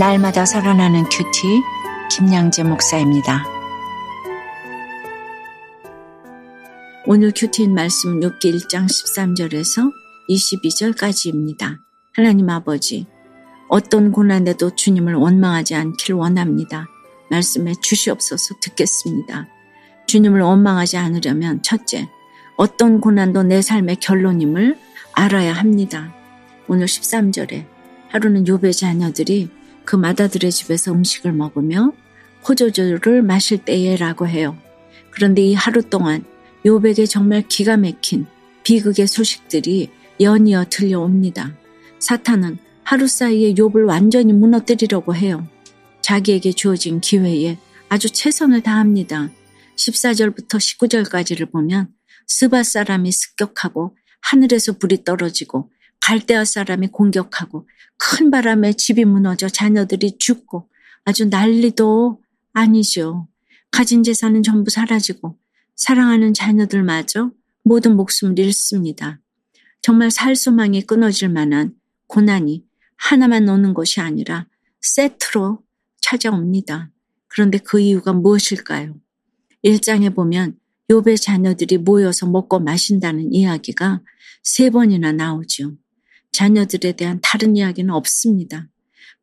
날마다 살아나는 큐티 김양재 목사입니다. 오늘 큐티인 말씀 욥기 1장 13절에서 22절까지입니다. 하나님 아버지, 어떤 고난에도 주님을 원망하지 않길 원합니다. 말씀해 주시옵소서 듣겠습니다. 주님을 원망하지 않으려면 첫째, 어떤 고난도 내 삶의 결론임을 알아야 합니다. 오늘 13절에 하루는 요배 자녀들이 그 마다들의 집에서 음식을 먹으며 포도주를 마실 때에라고 해요. 그런데 이 하루 동안 요백에 정말 기가 막힌 비극의 소식들이 연이어 들려옵니다. 사탄은 하루 사이에 욥을 완전히 무너뜨리려고 해요. 자기에게 주어진 기회에 아주 최선을 다합니다. 14절부터 19절까지를 보면 스바 사람이 습격하고 하늘에서 불이 떨어지고 갈대아 사람이 공격하고 큰 바람에 집이 무너져 자녀들이 죽고 아주 난리도 아니죠. 가진 재산은 전부 사라지고 사랑하는 자녀들마저 모든 목숨을 잃습니다. 정말 살 소망이 끊어질 만한 고난이 하나만 오는 것이 아니라 세트로 찾아옵니다. 그런데 그 이유가 무엇일까요? 일장에 보면 욥의 자녀들이 모여서 먹고 마신다는 이야기가 세 번이나 나오죠. 자녀들에 대한 다른 이야기는 없습니다.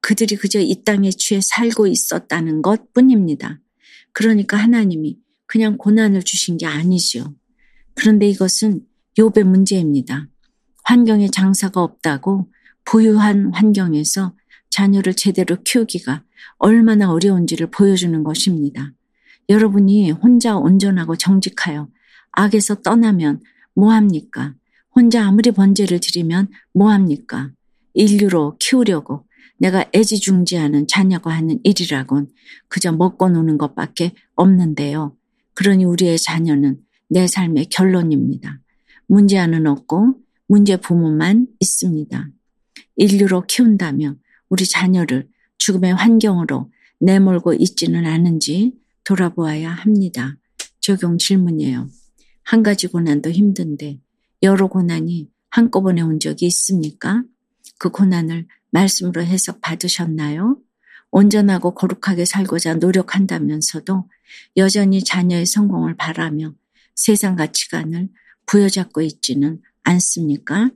그들이 그저 이 땅에 취해 살고 있었다는 것 뿐입니다. 그러니까 하나님이 그냥 고난을 주신 게 아니지요. 그런데 이것은 욥의 문제입니다. 환경에 장사가 없다고 부유한 환경에서 자녀를 제대로 키우기가 얼마나 어려운지를 보여주는 것입니다. 여러분이 혼자 온전하고 정직하여 악에서 떠나면 뭐합니까? 혼자 아무리 번제를 드리면 뭐합니까? 인류로 키우려고 내가 애지중지하는 자녀가 하는 일이라곤 그저 먹고 노는 것밖에 없는데요. 그러니 우리의 자녀는 내 삶의 결론입니다. 문제아는 없고 문제 부모만 있습니다. 인류로 키운다며 우리 자녀를 죽음의 환경으로 내몰고 있지는 않은지 돌아보아야 합니다. 적용 질문이에요. 한 가지 고난도 힘든데 여러 고난이 한꺼번에 온 적이 있습니까? 그 고난을 말씀으로 해석 받으셨나요? 온전하고 거룩하게 살고자 노력한다면서도 여전히 자녀의 성공을 바라며 세상 가치관을 부여잡고 있지는 않습니까?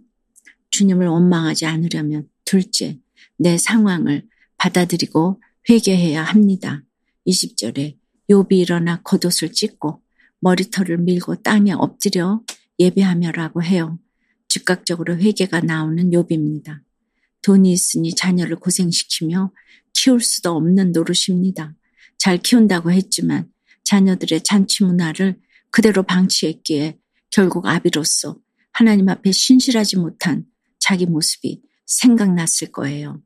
주님을 원망하지 않으려면 둘째, 내 상황을 받아들이고 회개해야 합니다. 20절에 욥이 일어나 겉옷을 찢고 머리털을 밀고 땅에 엎드려 예배하며라고 해요. 즉각적으로 회개가 나오는 욥입니다. 돈이 있으니 자녀를 고생시키며 키울 수도 없는 노릇입니다. 잘 키운다고 했지만 자녀들의 잔치 문화를 그대로 방치했기에 결국 아비로서 하나님 앞에 신실하지 못한 자기 모습이 생각났을 거예요.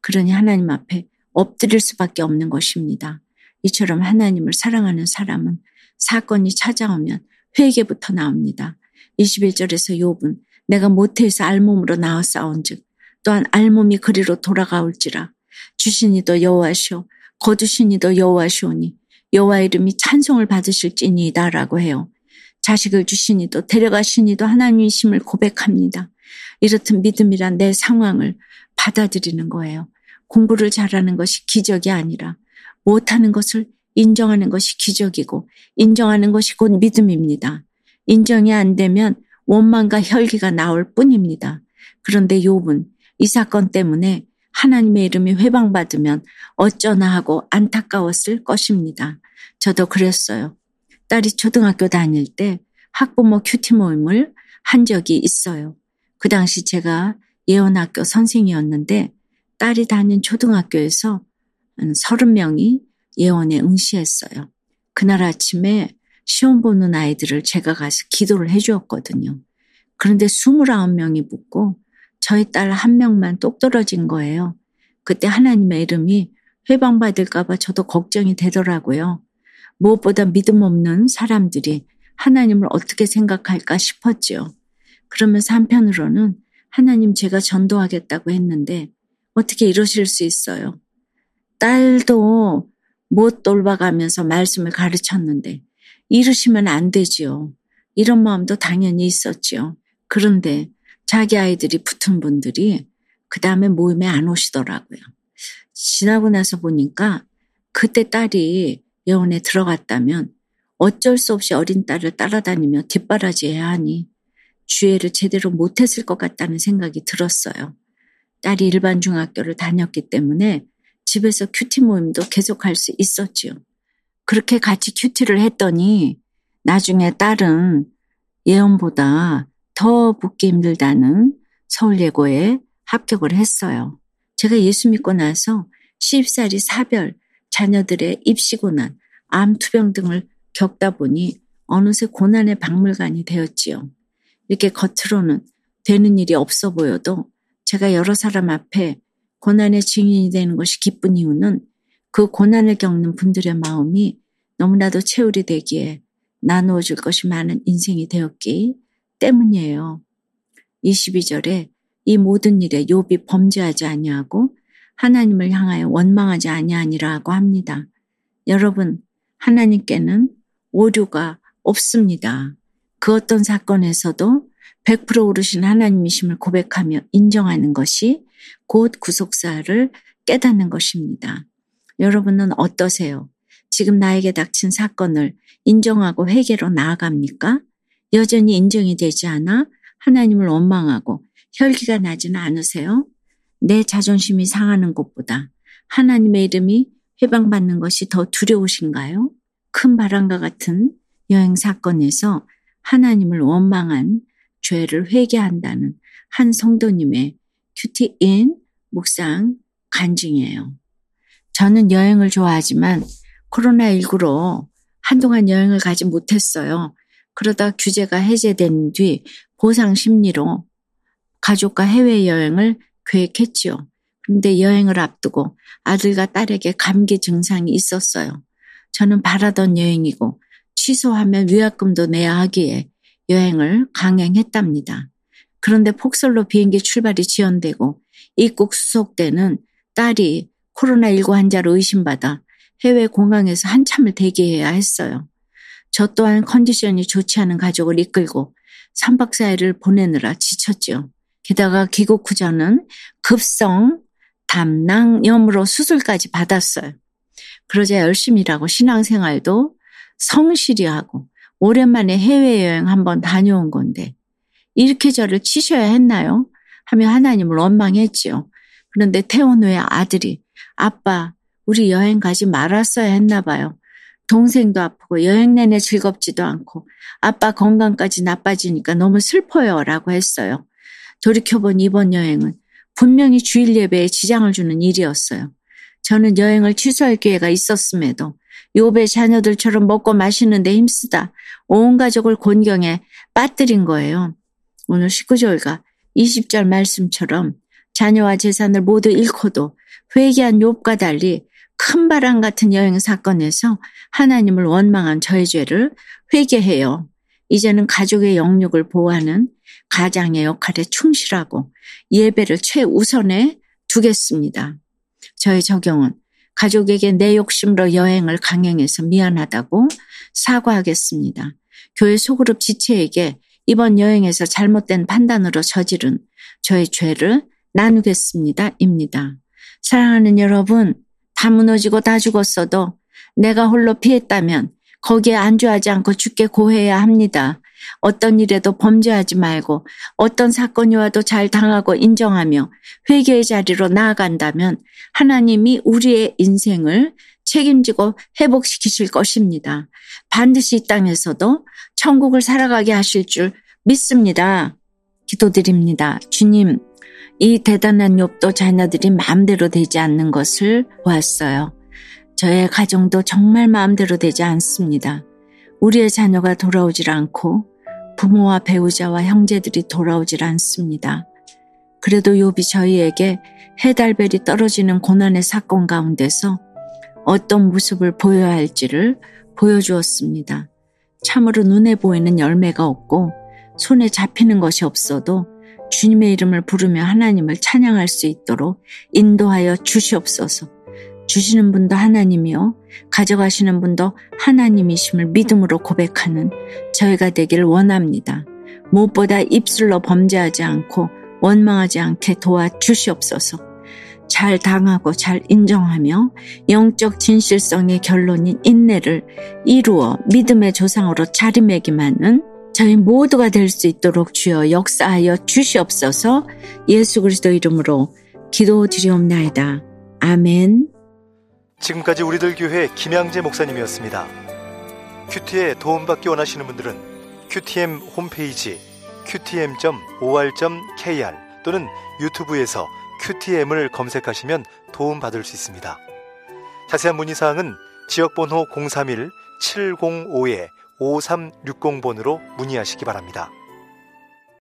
그러니 하나님 앞에 엎드릴 수밖에 없는 것입니다. 이처럼 하나님을 사랑하는 사람은 사건이 찾아오면 회개부터 나옵니다. 21절에서 욥은 내가 모태에서 알몸으로 나와 싸운즉 또한 알몸이 그리로 돌아가올지라 주신이도 여호와시오 거두신이도 여호와시오니 여호와 이름이 찬송을 받으실지니이다라고 해요. 자식을 주시니도 데려가시니도 하나님이심을 고백합니다. 이렇듯 믿음이란 내 상황을 받아들이는 거예요. 공부를 잘하는 것이 기적이 아니라 못하는 것을 인정하는 것이 기적이고 인정하는 것이 곧 믿음입니다. 인정이 안 되면 원망과 혈기가 나올 뿐입니다. 그런데 욥은 이 사건 때문에 하나님의 이름이 회방받으면 어쩌나 하고 안타까웠을 것입니다. 저도 그랬어요. 딸이 초등학교 다닐 때 학부모 큐티 모임을 한 적이 있어요. 그 당시 제가 예원학교 선생이었는데 딸이 다닌 초등학교에서 30명이 예원에 응시했어요. 그날 아침에 시험 보는 아이들을 제가 가서 기도를 해 주었거든요. 그런데 29명이 붙고 저희 딸 한 명만 똑 떨어진 거예요. 그때 하나님의 이름이 회방받을까봐 저도 걱정이 되더라고요. 무엇보다 믿음 없는 사람들이 하나님을 어떻게 생각할까 싶었지요. 그러면서 한편으로는 하나님 제가 전도하겠다고 했는데 어떻게 이러실 수 있어요? 딸도 못 돌봐가면서 말씀을 가르쳤는데 이러시면 안 되지요. 이런 마음도 당연히 있었지요. 그런데 자기 아이들이 붙은 분들이 그 다음에 모임에 안 오시더라고요. 지나고 나서 보니까 그때 딸이 예원에 들어갔다면 어쩔 수 없이 어린 딸을 따라다니며 뒷바라지해야 하니 주애를 제대로 못했을 것 같다는 생각이 들었어요. 딸이 일반 중학교를 다녔기 때문에 집에서 큐티 모임도 계속할 수 있었지요. 그렇게 같이 큐티를 했더니 나중에 딸은 예언보다 더 붙기 힘들다는 서울예고에 합격을 했어요. 제가 예수 믿고 나서 시집살이 사별, 자녀들의 입시고난, 암투병 등을 겪다 보니 어느새 고난의 박물관이 되었지요. 이렇게 겉으로는 되는 일이 없어 보여도 제가 여러 사람 앞에 고난의 증인이 되는 것이 기쁜 이유는 그 고난을 겪는 분들의 마음이 너무나도 채울이 되기에 나누어 줄 것이 많은 인생이 되었기 때문이에요. 22절에 이 모든 일에 욥이 범죄하지 아니하고 하나님을 향하여 원망하지 아니하니라고 합니다. 여러분, 하나님께는 오류가 없습니다. 그 어떤 사건에서도 100% 오르신 하나님이심을 고백하며 인정하는 것이 곧 구속사를 깨닫는 것입니다. 여러분은 어떠세요? 지금 나에게 닥친 사건을 인정하고 회개로 나아갑니까? 여전히 인정이 되지 않아 하나님을 원망하고 혈기가 나지는 않으세요? 내 자존심이 상하는 것보다 하나님의 이름이 해방받는 것이 더 두려우신가요? 큰 바람과 같은 여행 사건에서 하나님을 원망한 죄를 회개한다는 한 성도님의 큐티인 묵상 간증이에요. 저는 여행을 좋아하지만 코로나19로 한동안 여행을 가지 못했어요. 그러다 규제가 해제된 뒤 보상 심리로 가족과 해외여행을 계획했지요. 그런데 여행을 앞두고 아들과 딸에게 감기 증상이 있었어요. 저는 바라던 여행이고 취소하면 위약금도 내야 하기에 여행을 강행했답니다. 그런데 폭설로 비행기 출발이 지연되고 입국 수속되는 딸이 코로나19 환자로 의심받아 해외 공항에서 한참을 대기해야 했어요. 저 또한 컨디션이 좋지 않은 가족을 이끌고 3박 4일을 보내느라 지쳤죠. 게다가 귀국 후 저는 급성 담낭염으로 수술까지 받았어요. 그러자 열심히 일하고 신앙생활도 성실히 하고 오랜만에 해외여행 한번 다녀온 건데 이렇게 저를 치셔야 했나요? 하며 하나님을 원망했지요. 그런데 태원 후에 아들이 아빠 우리 여행 가지 말았어야 했나 봐요. 동생도 아프고 여행 내내 즐겁지도 않고 아빠 건강까지 나빠지니까 너무 슬퍼요 라고 했어요. 돌이켜본 이번 여행은 분명히 주일 예배에 지장을 주는 일이었어요. 저는 여행을 취소할 기회가 있었음에도 요배 자녀들처럼 먹고 마시는데 힘쓰다 온 가족을 곤경에 빠뜨린 거예요. 오늘 19절과 20절 말씀처럼 자녀와 재산을 모두 잃고도 회개한 욥과 달리 큰 바람 같은 여행 사건에서 하나님을 원망한 저의 죄를 회개해요. 이제는 가족의 영육을 보호하는 가장의 역할에 충실하고 예배를 최우선에 두겠습니다. 저의 적용은 가족에게 내 욕심으로 여행을 강행해서 미안하다고 사과하겠습니다. 교회 소그룹 지체에게 이번 여행에서 잘못된 판단으로 저지른 저의 죄를 나누겠습니다. 입니다. 사랑하는 여러분, 다 무너지고 다 죽었어도 내가 홀로 피했다면 거기에 안주하지 않고 죽게 고해야 합니다. 어떤 일에도 범죄하지 말고 어떤 사건이 와도 잘 당하고 인정하며 회개의 자리로 나아간다면 하나님이 우리의 인생을 책임지고 회복시키실 것입니다. 반드시 이 땅에서도 천국을 살아가게 하실 줄 믿습니다. 기도드립니다. 주님, 이 대단한 욥도 자녀들이 마음대로 되지 않는 것을 보았어요. 저의 가정도 정말 마음대로 되지 않습니다. 우리의 자녀가 돌아오질 않고 부모와 배우자와 형제들이 돌아오질 않습니다. 그래도 욥이 저희에게 해달별이 떨어지는 고난의 사건 가운데서 어떤 모습을 보여야 할지를 보여주었습니다. 참으로 눈에 보이는 열매가 없고 손에 잡히는 것이 없어도 주님의 이름을 부르며 하나님을 찬양할 수 있도록 인도하여 주시옵소서. 주시는 분도 하나님이요. 가져가시는 분도 하나님이심을 믿음으로 고백하는 저희가 되기를 원합니다. 무엇보다 입술로 범죄하지 않고 원망하지 않게 도와 주시옵소서. 잘 당하고 잘 인정하며 영적 진실성의 결론인 인내를 이루어 믿음의 조상으로 자리매김하는 저희 모두가 될 수 있도록 주여 역사하여 주시옵소서 예수 그리스도 이름으로 기도드리옵나이다. 아멘. 지금까지 우리들 교회 김양재 목사님이었습니다. 큐티에 도움받기 원하시는 분들은 큐티엠 홈페이지 qtm.or.kr 또는 유튜브에서 QTM을 검색하시면 도움받을 수 있습니다. 자세한 문의사항은 지역번호 031-705-5360번으로 문의하시기 바랍니다.